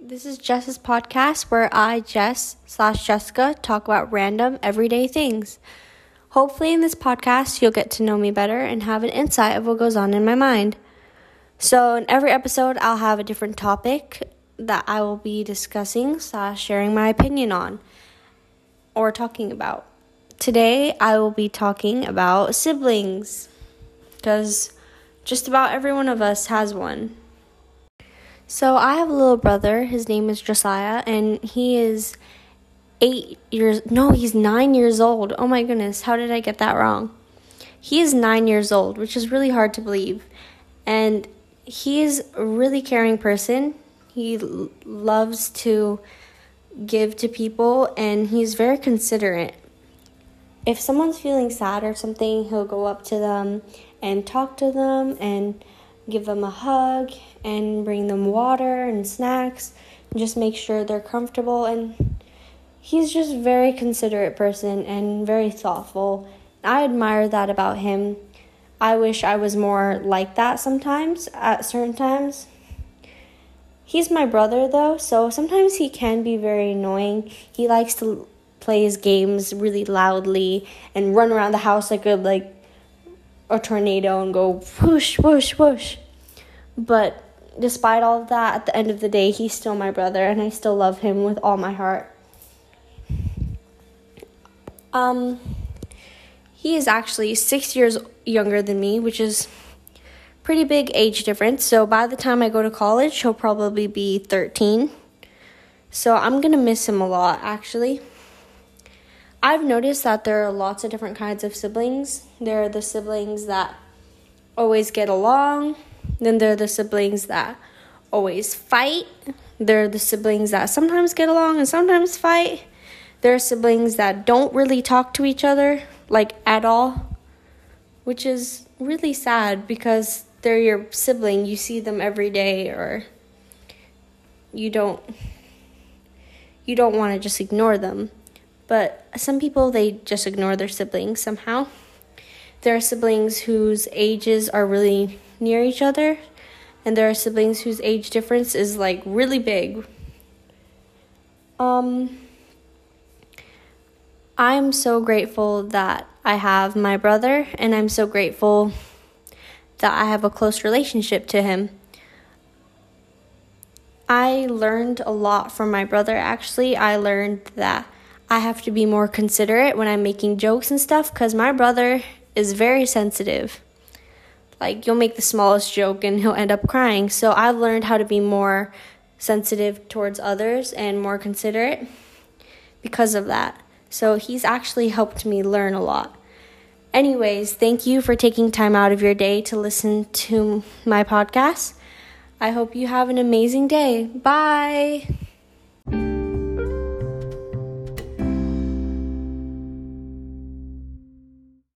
This is Jess's podcast where I, Jess slash Jessica, talk about random, everyday things. Hopefully, in this podcast, you'll get to know me better and have an insight of what goes on in my mind. So, in every episode, I'll have a different topic that I will be discussing slash sharing my opinion on or talking about. Today, I will be talking about siblings because just about every one of us has one. So I have a little brother. His name is Josiah, and he is eight years. No, he's nine years old. Oh my goodness, how did I get that wrong? He is nine years old, which is really hard to believe. And he is a really caring person. He l- loves to give to people, and he's very considerate. If someone's feeling sad or something, he'll go up to them and talk to them and give them a hug and bring them water and snacks and just make sure they're comfortable and he's just a very considerate person and very thoughtful. I admire that about him. I wish I was more like that sometimes at certain times. He's my brother though, so sometimes he can be very annoying. He likes to play his games really loudly and run around the house like a like a tornado and go whoosh whoosh whoosh. But despite all of that, at the end of the day, he's still my brother, and I still love him with all my heart. Um, he is actually six years younger than me, which is pretty big age difference. So by the time I go to college, he'll probably be 13. So I'm gonna miss him a lot, actually. I've noticed that there are lots of different kinds of siblings. There are the siblings that always get along, then there are the siblings that always fight. There are the siblings that sometimes get along and sometimes fight. There are siblings that don't really talk to each other, like at all, which is really sad because they're your sibling. You see them every day, or you don't you don't want to just ignore them. But some people they just ignore their siblings somehow. There are siblings whose ages are really near each other, and there are siblings whose age difference is like really big. Um, I'm so grateful that I have my brother, and I'm so grateful that I have a close relationship to him. I learned a lot from my brother actually. I learned that I have to be more considerate when I'm making jokes and stuff because my brother is very sensitive. Like, you'll make the smallest joke and he'll end up crying. So, I've learned how to be more sensitive towards others and more considerate because of that. So, he's actually helped me learn a lot. Anyways, thank you for taking time out of your day to listen to my podcast. I hope you have an amazing day. Bye.